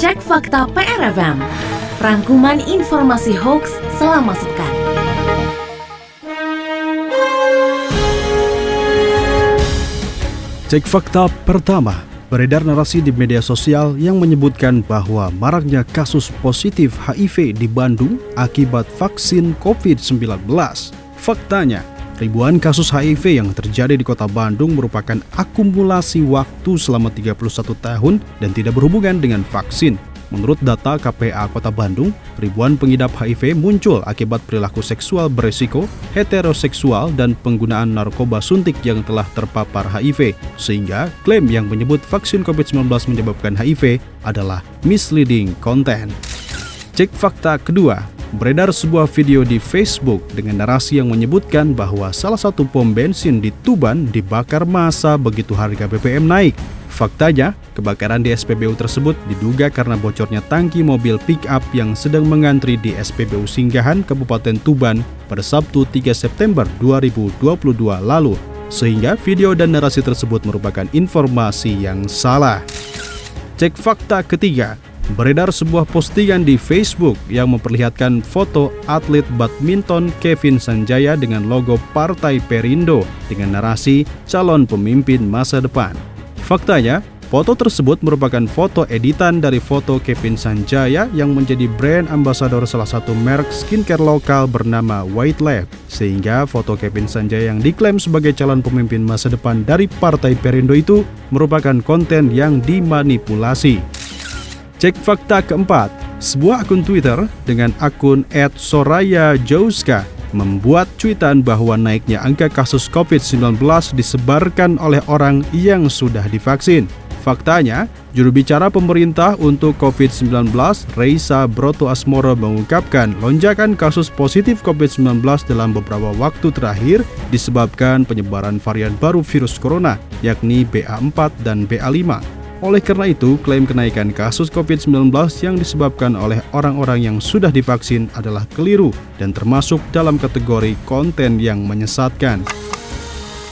Cek fakta PRFM. Rangkuman informasi hoax selama sepekan. Cek fakta pertama, beredar narasi di media sosial yang menyebutkan bahwa maraknya kasus positif HIV di Bandung akibat vaksin COVID-19. Faktanya, ribuan kasus HIV yang terjadi di kota Bandung merupakan akumulasi waktu selama 31 tahun dan tidak berhubungan dengan vaksin. Menurut data KPA Kota Bandung, ribuan pengidap HIV muncul akibat perilaku seksual beresiko, heteroseksual, dan penggunaan narkoba suntik yang telah terpapar HIV. Sehingga klaim yang menyebut vaksin COVID-19 menyebabkan HIV adalah misleading content. Cek fakta kedua, beredar sebuah video di Facebook dengan narasi yang menyebutkan bahwa salah satu pom bensin di Tuban dibakar massa begitu harga BBM naik. Faktanya, kebakaran di SPBU tersebut diduga karena bocornya tangki mobil pick-up yang sedang mengantri di SPBU Singgahan Kabupaten Tuban pada Sabtu 3 September 2022 lalu, sehingga video dan narasi tersebut merupakan informasi yang salah. Cek fakta ketiga, beredar sebuah postingan di Facebook yang memperlihatkan foto atlet badminton Kevin Sanjaya dengan logo Partai Perindo dengan narasi calon pemimpin masa depan. Faktanya, foto tersebut merupakan foto editan dari foto Kevin Sanjaya yang menjadi brand ambassador salah satu merek skincare lokal bernama White Lab. Sehingga foto Kevin Sanjaya yang diklaim sebagai calon pemimpin masa depan dari Partai Perindo itu merupakan konten yang dimanipulasi. Cek fakta keempat, sebuah akun Twitter dengan akun @soraya_jauska membuat cuitan bahwa naiknya angka kasus COVID-19 disebarkan oleh orang yang sudah divaksin. Faktanya, juru bicara pemerintah untuk COVID-19, Reisa Broto Asmoro mengungkapkan lonjakan kasus positif COVID-19 dalam beberapa waktu terakhir disebabkan penyebaran varian baru virus corona, yakni BA4 dan BA5. Oleh karena itu, klaim kenaikan kasus COVID-19 yang disebabkan oleh orang-orang yang sudah divaksin adalah keliru dan termasuk dalam kategori konten yang menyesatkan.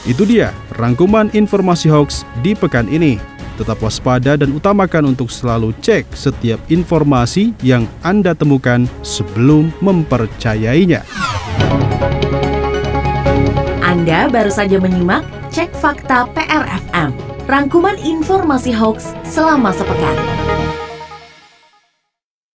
Itu dia rangkuman informasi hoax di pekan ini. Tetap waspada dan utamakan untuk selalu cek setiap informasi yang Anda temukan sebelum mempercayainya. Anda baru saja menyimak Cek Fakta PRFM rangkuman informasi hoax selama sepekan.